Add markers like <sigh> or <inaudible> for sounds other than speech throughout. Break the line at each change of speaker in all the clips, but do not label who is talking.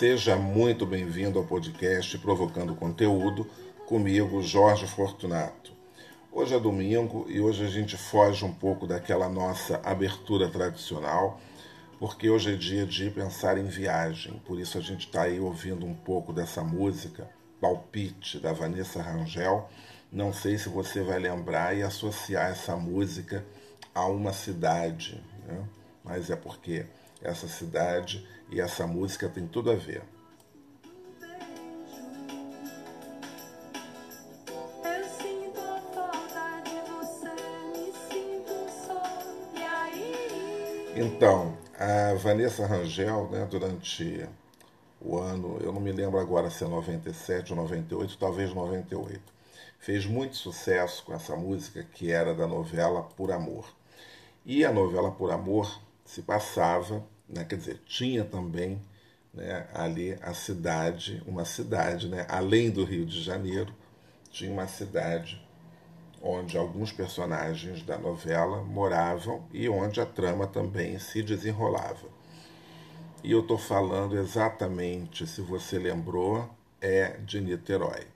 Seja muito bem-vindo ao podcast Provocando Conteúdo, comigo, Jorge Fortunato. Hoje é domingo e hoje a gente foge um pouco daquela nossa abertura tradicional, porque hoje é dia de pensar em viagem. Por isso a gente está aí ouvindo um pouco dessa música, Palpite, da Vanessa Rangel. Não sei se você vai lembrar e associar essa música a uma cidade, né? mas é porque essa cidade e essa música tem tudo a ver. Então, a Vanessa Rangel, né, durante o ano, eu não me lembro agora se é 97 ou 98, talvez 98, fez muito sucesso com essa música que era da novela Por Amor. E a novela Por Amor se passava, né, quer dizer, tinha também né, ali a cidade, uma cidade, né, além do Rio de Janeiro, tinha uma cidade onde alguns personagens da novela moravam e onde a trama também se desenrolava. E eu estou falando exatamente, se você lembrou, é de Niterói.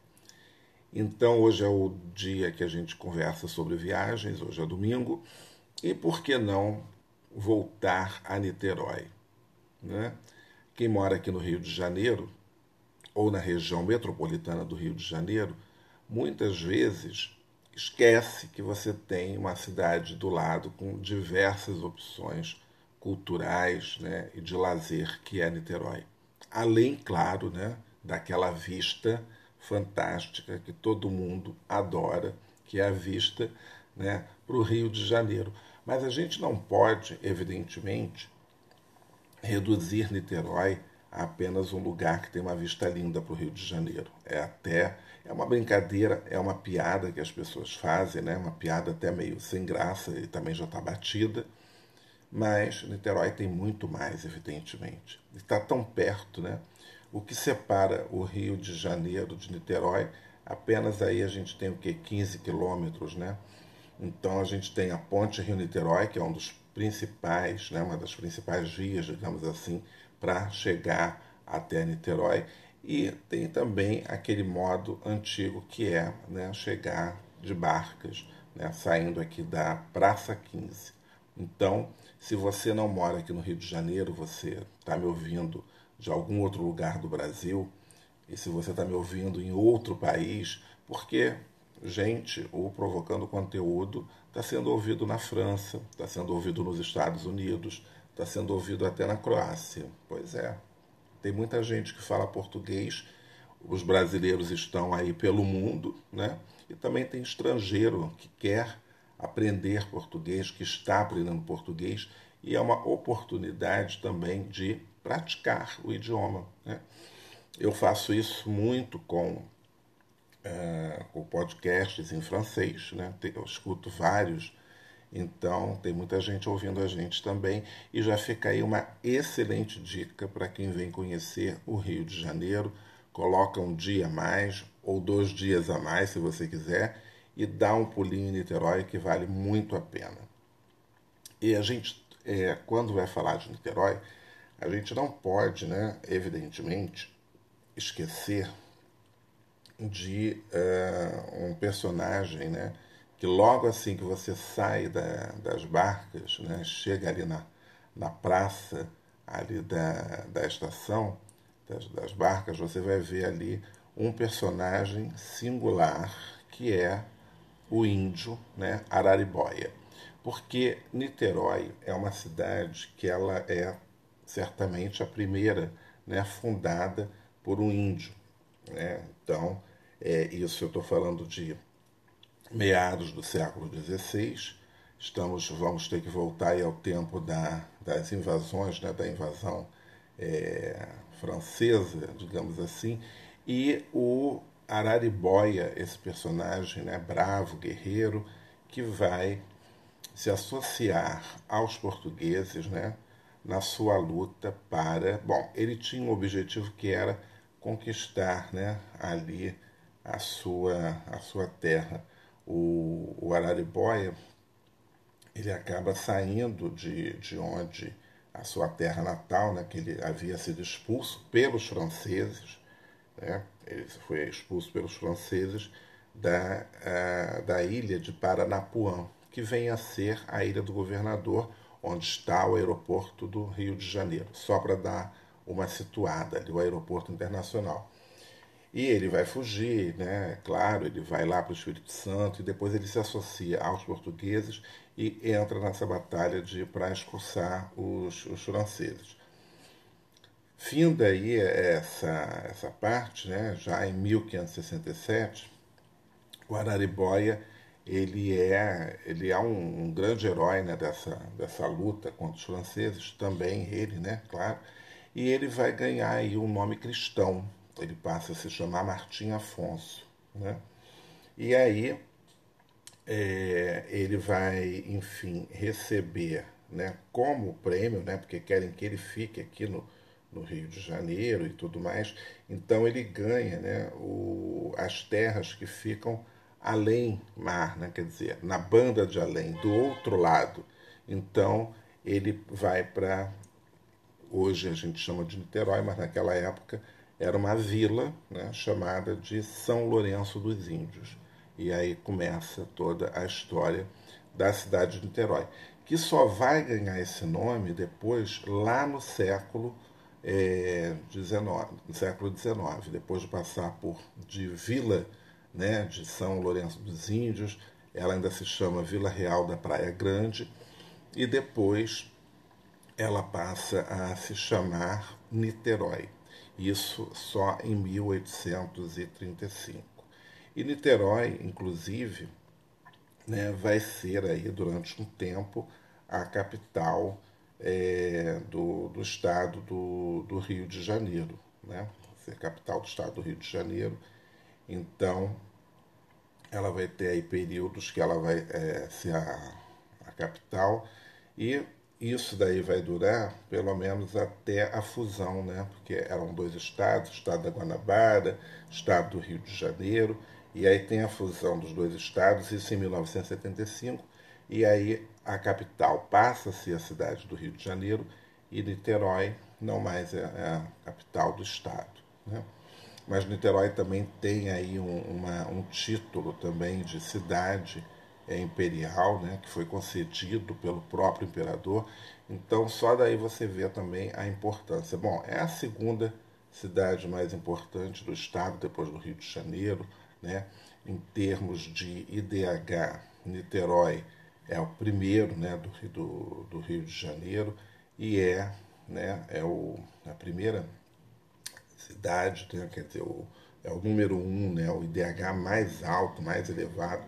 Então, hoje é o dia que a gente conversa sobre viagens, hoje é domingo, e por que não voltar a Niterói. Né? Quem mora aqui no Rio de Janeiro, ou na região metropolitana do Rio de Janeiro, muitas vezes esquece que você tem uma cidade do lado com diversas opções culturais né, e de lazer que é Niterói. Além, claro, né, daquela vista fantástica que todo mundo adora, que é a vista né, para o Rio de Janeiro. Mas a gente não pode, evidentemente, reduzir Niterói a apenas um lugar que tem uma vista linda para o Rio de Janeiro. É até é uma brincadeira, é uma piada que as pessoas fazem, né? Uma piada até meio sem graça e também já está batida. Mas Niterói tem muito mais, evidentemente. Está tão perto, né? O que separa o Rio de Janeiro de Niterói, apenas aí a gente tem o que 15 quilômetros, né? Então a gente tem a Ponte Rio-Niterói, que é um dos principais, né, uma das principais vias, digamos assim, para chegar até Niterói. E tem também aquele modo antigo que é né, chegar de barcas, né, saindo aqui da Praça 15. Então, se você não mora aqui no Rio de Janeiro, você está me ouvindo de algum outro lugar do Brasil, e se você está me ouvindo em outro país, porque gente, o Provocando Conteúdo está sendo ouvido na França, está sendo ouvido nos Estados Unidos, está sendo ouvido até na Croácia. Pois é, tem muita gente que fala português, os brasileiros estão aí pelo mundo, né? E também tem estrangeiro que quer aprender português, que está aprendendo português, e é uma oportunidade também de praticar o idioma. Né? Eu faço isso muito com é, podcasts em francês, né? Eu escuto vários, então tem muita gente ouvindo a gente também. E já fica aí uma excelente dica para quem vem conhecer o Rio de Janeiro. Coloca um dia a mais ou dois dias a mais, se você quiser, e dá um pulinho em Niterói que vale muito a pena. E a gente, é, quando vai falar de Niterói, a gente não pode, né, evidentemente, esquecer de uh, um personagem, né? Que logo assim que você sai da, das barcas, né? Chega ali na, na praça ali da, da estação das, das barcas, você vai ver ali um personagem singular que é o índio, né? Araribóia. Porque Niterói é uma cidade que ela é certamente a primeira, né? Fundada por um índio né? Então, é, isso eu estou falando de meados do século XVI. Estamos, vamos ter que voltar ao tempo da, das invasões, né? da invasão é, francesa, digamos assim, e o Araribóia, esse personagem né, bravo, guerreiro, que vai se associar aos portugueses né, na sua luta para. Bom, ele tinha um objetivo que era conquistar né, ali a sua, a sua terra. O, o Araribóia ele acaba saindo de, de onde a sua terra natal, né, que ele havia sido expulso pelos franceses, né, ele foi expulso pelos franceses da, da ilha de Paranapuã, que vem a ser a ilha do governador, onde está o aeroporto do Rio de Janeiro, só para dar uma situada ali, o aeroporto internacional. E ele vai fugir, né? Claro, ele vai lá para o Espírito Santo e depois ele se associa aos portugueses e entra nessa batalha de para expulsar os, os franceses. Finda aí essa, essa parte, né? já em 1567, o Araribóia ele é, ele é um, um grande herói né, dessa, dessa luta contra os franceses, também ele, né, claro, e ele vai ganhar aí um nome cristão, ele passa a se chamar Martim Afonso, né, e aí é, ele vai, enfim, receber, né, como prêmio, né, porque querem que ele fique aqui no, no Rio de Janeiro e tudo mais, então ele ganha, né, o, as terras que ficam além mar, né? quer dizer, na banda de além, do outro lado. Então ele vai para hoje a gente chama de Niterói, mas naquela época era uma vila né, chamada de São Lourenço dos Índios. E aí começa toda a história da cidade de Niterói, que só vai ganhar esse nome depois lá no século é, no século XIX, depois de passar por de vila né, de São Lourenço dos Índios, ela ainda se chama Vila Real da Praia Grande, e depois ela passa a se chamar Niterói. Isso só em 1835. E Niterói, inclusive, né, vai ser aí durante um tempo a capital é, do, do estado do, do Rio de Janeiro, né? Ser capital do estado do Rio de Janeiro então, ela vai ter aí períodos que ela vai é, ser a, a capital e isso daí vai durar pelo menos até a fusão, né? Porque eram dois estados, estado da Guanabara, estado do Rio de Janeiro, e aí tem a fusão dos dois estados, isso em 1975, e aí a capital passa a ser a cidade do Rio de Janeiro e Niterói não mais é, é a capital do estado, né? mas Niterói também tem aí um, uma, um título também de cidade é, imperial, né, que foi concedido pelo próprio imperador. Então, só daí você vê também a importância. Bom, é a segunda cidade mais importante do estado, depois do Rio de Janeiro, né, em termos de IDH, Niterói é o primeiro né, do, do, do Rio de Janeiro e é, né, é o, a primeira cidade, né? quer dizer, o, é o número um, né? o IDH mais alto, mais elevado,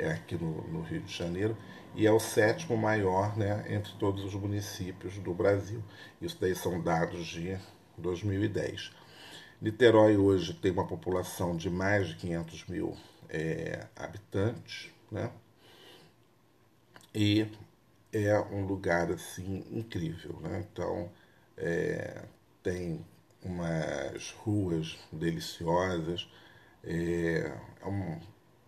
é aqui no, no, Rio de Janeiro, e é o sétimo maior né, entre todos os municípios do Brasil. Isso daí são dados de 2010. Niterói hoje tem uma população de mais de 500 mil é, habitantes, né? E é um lugar assim incrível, né? Então é, tem umas ruas deliciosas. É, é um,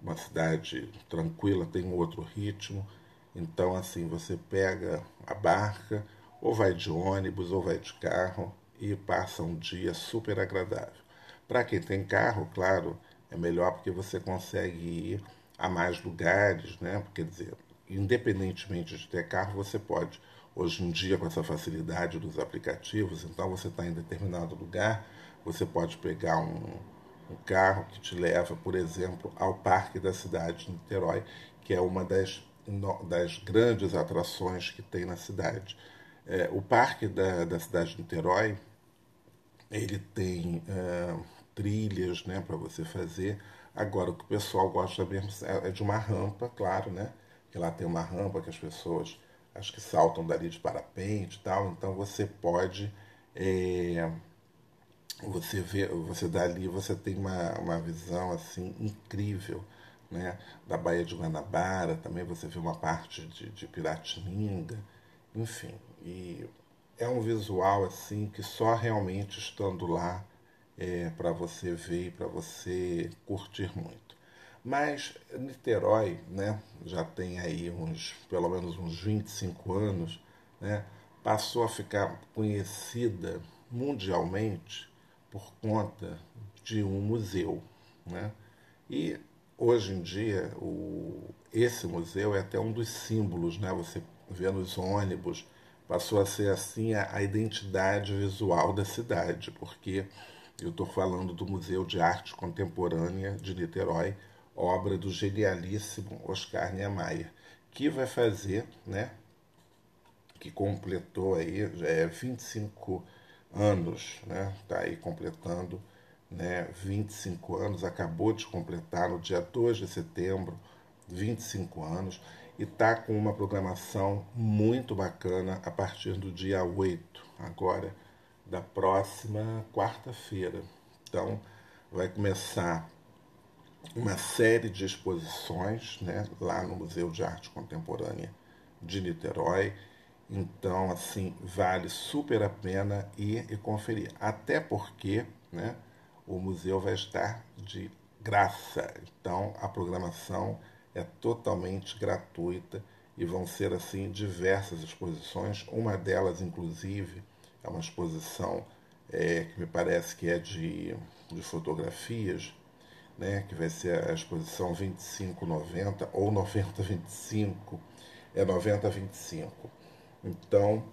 uma cidade tranquila, tem um outro ritmo. Então, assim, você pega a barca, ou vai de ônibus, ou vai de carro e passa um dia super agradável. Para quem tem carro, claro, é melhor porque você consegue ir a mais lugares, né? Quer dizer, independentemente de ter carro, você pode hoje em dia com essa facilidade dos aplicativos, então você está em determinado lugar, você pode pegar um, um, carro que te leva, por exemplo, ao Parque da cidade de Niterói, que é uma das, das grandes atrações que tem na cidade. É, o Parque da, da cidade de Niterói, ele tem é, trilhas né, para você fazer. Agora, o que o pessoal gosta mesmo é, é de uma rampa, claro, né? Que lá tem uma rampa que as pessoas acho que saltam dali de parapente e tal, então você pode é, você vê, você dali você tem uma, uma visão assim incrível né, da Baía de Guanabara, também você vê uma parte de, de Piratininga, enfim, e é um visual assim que só realmente estando lá é, para você ver e para você curtir muito. Mas Niterói né, já tem aí uns, pelo menos uns 25 anos, né, passou a ficar conhecida mundialmente por conta de um museu. Né? E hoje em dia o, esse museu é até um dos símbolos, né? você vê nos ônibus, passou a ser assim a, a identidade visual da cidade, porque eu estou falando do Museu de Arte Contemporânea de Niterói, obra do genialíssimo Oscar Niemeyer, que vai fazer, né, que completou aí é, 25 anos, né, está aí completando né, 25 anos, acabou de completar no dia 2 de setembro, 25 anos, e está com uma programação muito bacana a partir do dia 8, agora, da próxima quarta-feira. Então, vai começar uma série de exposições né, lá no Museu de Arte Contemporânea de Niterói. Então, assim, vale super a pena ir e conferir. Até porque né, o museu vai estar de graça. Então, a programação é totalmente gratuita e vão ser, assim, diversas exposições. Uma delas, inclusive, é uma exposição é, que me parece que é de, de fotografias né, que vai ser a exposição 2590 ou 9025, é 9025. Então,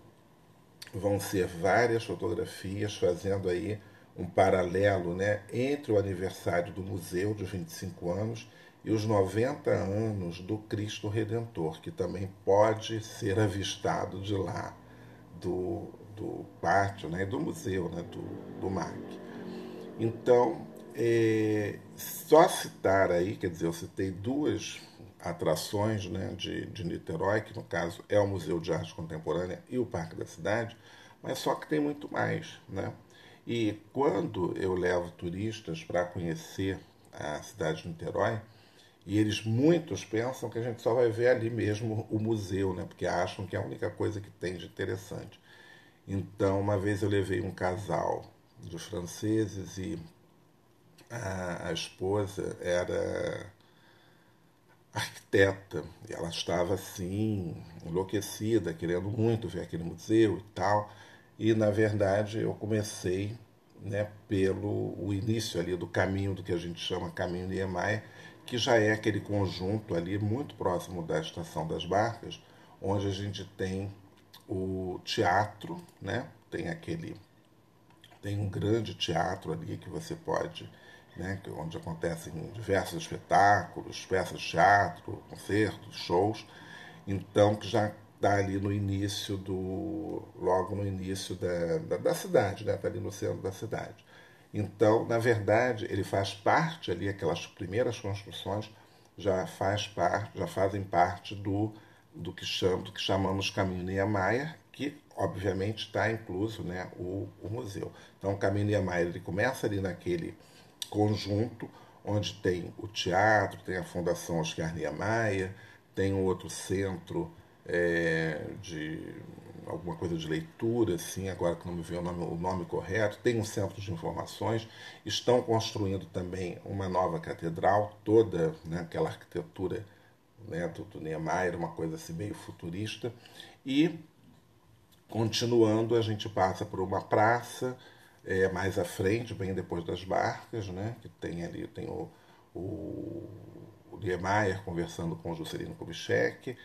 vão ser várias fotografias fazendo aí um paralelo né, entre o aniversário do museu de 25 anos e os 90 anos do Cristo Redentor, que também pode ser avistado de lá, do, do pátio, né, do museu, né, do, do MAC. Então, é, só citar aí, quer dizer, eu citei duas atrações né, de, de Niterói, que no caso é o Museu de Arte Contemporânea e o Parque da Cidade, mas só que tem muito mais. Né? E quando eu levo turistas para conhecer a cidade de Niterói, e eles muitos pensam que a gente só vai ver ali mesmo o museu, né? porque acham que é a única coisa que tem de interessante. Então, uma vez eu levei um casal de franceses e a, a esposa era arquiteta ela estava assim enlouquecida, querendo muito ver aquele museu e tal. E na verdade eu comecei, né, pelo o início ali do caminho do que a gente chama caminho Niemeyer, que já é aquele conjunto ali muito próximo da estação das barcas, onde a gente tem o teatro, né? Tem aquele tem um grande teatro ali que você pode né, onde acontecem diversos espetáculos, peças de teatro, concertos, shows. Então, que já está ali no início do. logo no início da, da, da cidade, está né, tá ali no centro da cidade. Então, na verdade, ele faz parte ali, aquelas primeiras construções já faz parte, já fazem parte do, do, que, chama, do que chamamos Caminho Niemeyer, que obviamente está incluso né, o, o museu. Então, o Caminho Niemeyer ele começa ali naquele conjunto onde tem o teatro, tem a Fundação Oscar Niemeyer, tem um outro centro é, de alguma coisa de leitura, assim, agora que não me veio o nome, o nome correto, tem um centro de informações, estão construindo também uma nova catedral, toda né, aquela arquitetura né, do, do Niemeyer, uma coisa assim meio futurista, e continuando a gente passa por uma praça, é, mais à frente, bem depois das barcas, né, que tem ali tem o, o, o Niemeyer conversando com o Juscelino Kubitschek,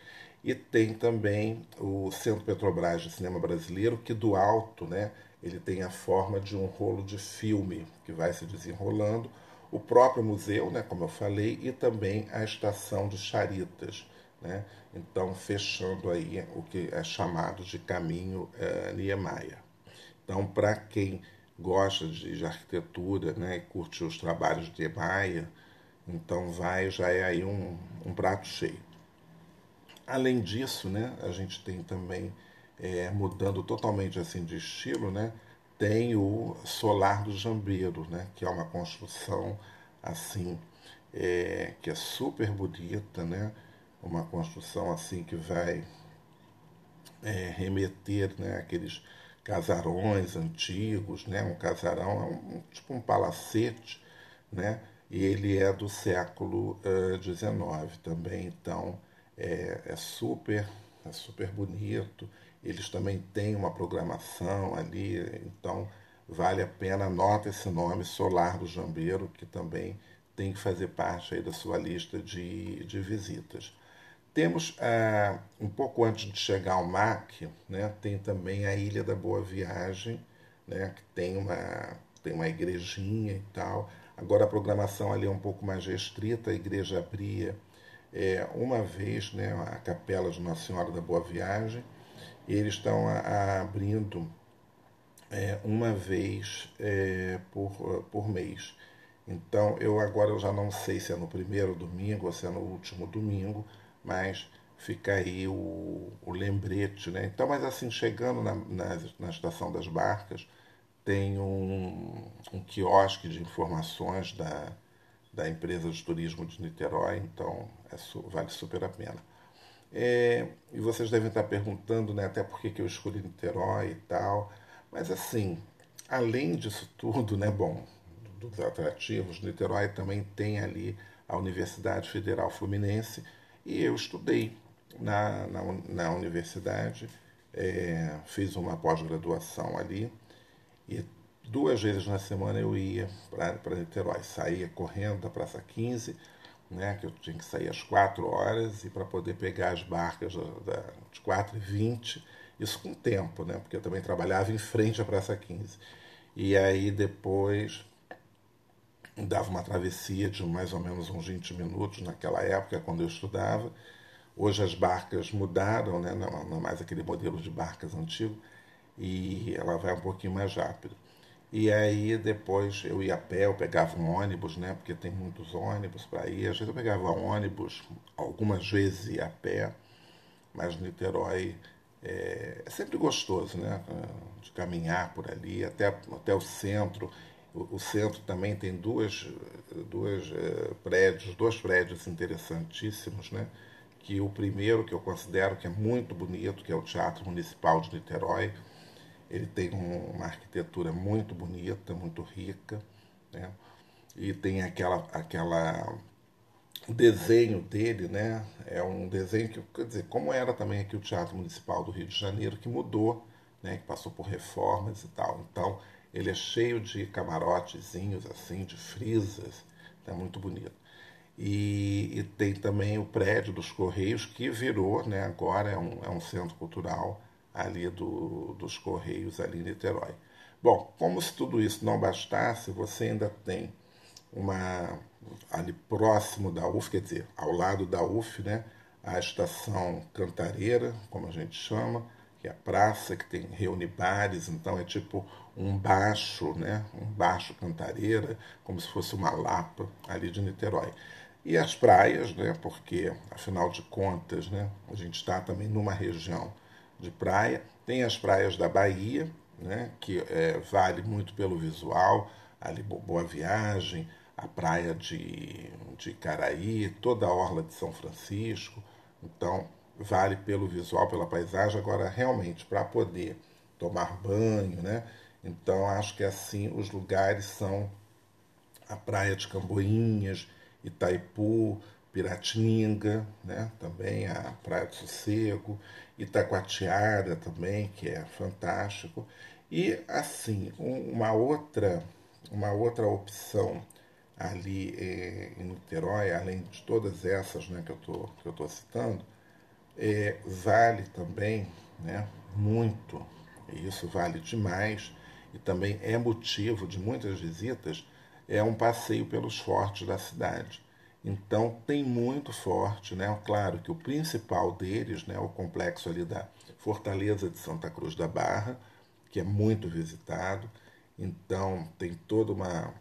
e tem também o Centro Petrobras de Cinema Brasileiro, que do alto né, ele tem a forma de um rolo de filme que vai se desenrolando, o próprio museu, né, como eu falei, e também a estação de Charitas. Né? Então, fechando aí o que é chamado de caminho é, Niemeyer. Então, para quem gosta de, de arquitetura né, curte os trabalhos de Maia, então vai, já é aí um, um prato cheio. Além disso, né, a gente tem também, é, mudando totalmente assim de estilo, né, tem o Solar do Jambeiro, né, que é uma construção assim é, que é super bonita, né, uma construção assim que vai é, remeter né, aqueles casarões antigos, né? Um casarão é um, tipo um palacete, né? E ele é do século XIX uh, também, então é, é, super é super bonito eles também têm uma programação ali, então vale a pena, anota esse nome, Solar do Jambeiro, que também tem que fazer parte aí da sua lista de, de visitas. Temos, ah, um pouco antes de chegar ao MAC, né, tem também a Ilha da Boa Viagem, né, que tem uma, tem uma igrejinha e tal. Agora a programação ali é um pouco mais restrita, a igreja abria é, uma vez né, a capela de Nossa Senhora da Boa Viagem, e eles estão abrindo é, uma vez é, por, por mês. Então eu agora eu já não sei se é no primeiro domingo ou se é no último domingo, mas fica aí o, o lembrete, né? Então, mas assim, chegando na, na, na estação das barcas, tem um, um quiosque de informações da, da empresa de turismo de Niterói, então é, vale super a pena. É, e vocês devem estar perguntando, né, até por que eu escolhi Niterói e tal, mas assim, além disso tudo, né, bom, dos atrativos, Niterói também tem ali a Universidade Federal Fluminense, e eu estudei na, na, na universidade, é, fiz uma pós-graduação ali, e duas vezes na semana eu ia para Niterói. Saía correndo da Praça 15, né, que eu tinha que sair às 4 horas, e para poder pegar as barcas da, da, de 4 e 20, isso com tempo, né, porque eu também trabalhava em frente à Praça 15. E aí depois dava uma travessia de mais ou menos uns 20 minutos naquela época, quando eu estudava. Hoje as barcas mudaram, né? não, não mais aquele modelo de barcas antigo, e ela vai um pouquinho mais rápido. E aí depois eu ia a pé, eu pegava um ônibus, né? Porque tem muitos ônibus para ir. Às vezes eu pegava ônibus, algumas vezes ia a pé, mas Niterói é, é sempre gostoso, né? De caminhar por ali, até, até o centro. O, centro também tem duas, duas é, prédios, dois prédios interessantíssimos, né? Que o primeiro que eu considero que é muito bonito, que é o Teatro Municipal de Niterói. Ele tem um, uma arquitetura muito bonita, muito rica, né? E tem aquela aquela desenho dele, né? É um desenho que, quer dizer, como era também aqui o Teatro Municipal do Rio de Janeiro, que mudou, né? Que passou por reformas e tal. Então, ele é cheio de camarotezinhos, assim, de frisas, né, muito bonito. E, e, tem também o prédio dos Correios, que virou, né, agora é um, é um centro cultural ali do, dos Correios, ali em Niterói. Bom, como se tudo isso não bastasse, você ainda tem uma ali próximo da UF, quer dizer, ao lado da UF, né, a estação Cantareira, como a gente chama, é a praça que tem reúne bares, então é tipo um baixo, né, um baixo cantareira, como se fosse uma lapa ali de Niterói. E as praias, né, porque afinal de contas, né, a gente está também numa região de praia. Tem as praias da Bahia, né, que é, vale muito pelo visual, ali Boa Viagem, a praia de, de Caraí, toda a orla de São Francisco. Então, vale pelo visual, pela paisagem. Agora, realmente, para poder tomar banho, né? Então, acho que assim os lugares são a Praia de Camboinhas, Itaipu, Piratininga, né? também a Praia do Sossego, Itacoatiara também, que é fantástico. E assim, uma outra, uma outra opção ali eh, em Niterói, além de todas essas né, que eu estou citando, é, vale também né, muito, e isso vale demais, e também é motivo de muitas visitas, é um passeio pelos fortes da cidade. Então tem muito forte, né? Claro que o principal deles, né, o complexo ali da Fortaleza de Santa Cruz da Barra, que é muito visitado. Então tem toda uma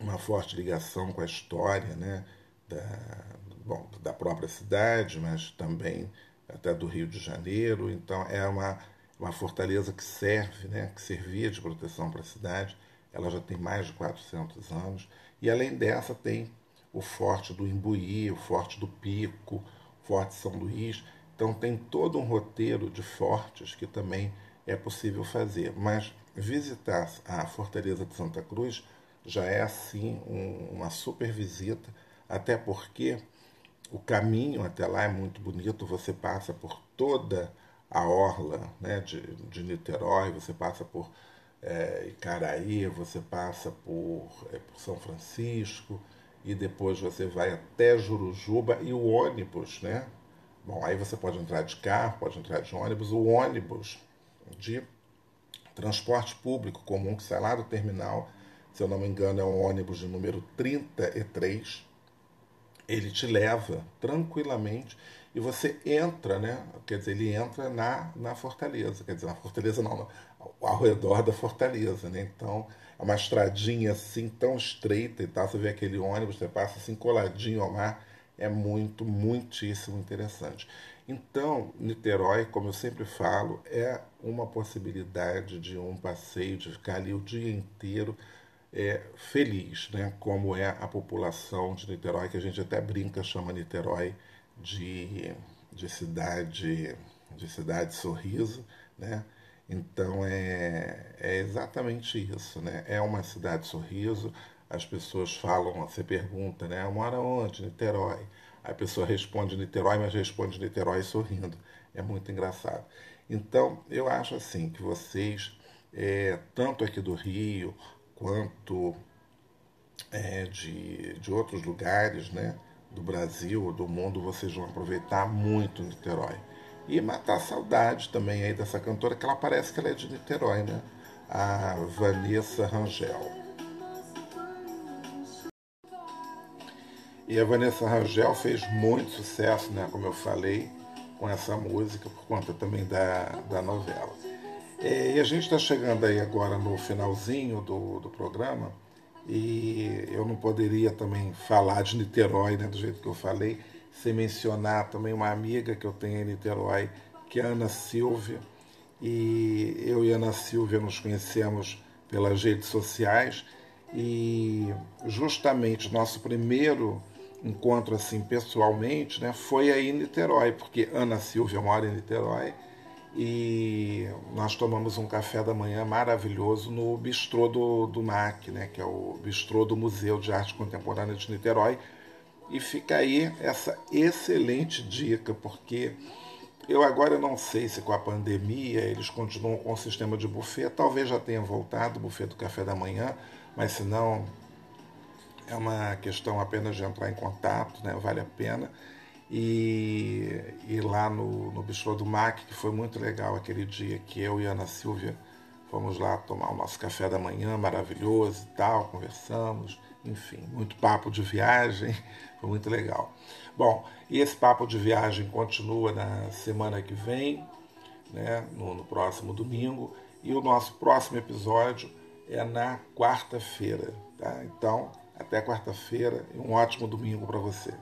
uma forte ligação com a história, né, da, bom, da própria cidade, mas também até do Rio de Janeiro. Então é uma, uma fortaleza que serve, né, que servia de proteção para a cidade. Ela já tem mais de 400 anos. E além dessa tem o Forte do Imbuí, o Forte do Pico, o Forte São Luís. Então tem todo um roteiro de fortes que também é possível fazer. Mas visitar a Fortaleza de Santa Cruz já é assim um, uma super visita, até porque o caminho até lá é muito bonito, você passa por toda a orla né, de, de Niterói, você passa por é, Icaraí, você passa por, é, por São Francisco e depois você vai até Jurujuba e o ônibus, né? Bom, aí você pode entrar de carro, pode entrar de ônibus. O ônibus de transporte público comum que sai lá do terminal, se eu não me engano, é um ônibus de número 33. Ele te leva tranquilamente e você entra, né? Quer dizer, ele entra na, na fortaleza, quer dizer, na fortaleza não, ao redor da fortaleza, né? Então, é uma estradinha assim tão estreita e tal, você vê aquele ônibus, você passa assim coladinho ao mar, é muito, muitíssimo interessante. Então, Niterói, como eu sempre falo, é uma possibilidade de um passeio, de ficar ali o dia inteiro é, feliz, né? como é a população de Niterói, que a gente até brinca, chama Niterói de, de cidade de cidade sorriso, né? Então é, é exatamente isso, né? É uma cidade sorriso, as pessoas falam, você pergunta, né? Mora onde? Niterói. A pessoa responde Niterói, mas responde Niterói sorrindo. É muito engraçado. Então, eu acho assim que vocês, é, tanto aqui do Rio quanto é, de, de outros lugares, né? do Brasil, do mundo, vocês vão aproveitar muito Niterói. E matar a saudade também aí dessa cantora, que ela parece que ela é de Niterói, né? A Vanessa Rangel. E a Vanessa Rangel fez muito sucesso, né, como eu falei, com essa música, por conta também da, da novela. E a gente está chegando aí agora no finalzinho do, do programa. E eu não poderia também falar de Niterói, né, do jeito que eu falei, sem mencionar também uma amiga que eu tenho em Niterói, que é a Ana Silvia. E eu e Ana Silvia nos conhecemos pelas redes sociais e justamente nosso primeiro encontro assim pessoalmente, né, foi aí em Niterói, porque Ana Silvia mora em Niterói e nós tomamos um café da manhã maravilhoso no bistrô do, do MAC, né, que é o bistrô do Museu de Arte Contemporânea de Niterói. E fica aí essa excelente dica, porque eu agora não sei se com a pandemia eles continuam com o sistema de buffet, talvez já tenha voltado o buffet do café da manhã, mas se não, é uma questão apenas de entrar em contato, né, vale a pena e, e lá no, no Bistrô do MAC, que foi muito legal aquele dia que eu e Ana Silvia fomos lá tomar o nosso café da manhã maravilhoso e tal, conversamos, enfim, muito papo de viagem, <laughs> foi muito legal. Bom, e esse papo de viagem continua na semana que vem, né, no, no próximo domingo, e o nosso próximo episódio é na quarta-feira, tá? Então, até quarta-feira e um ótimo domingo para você.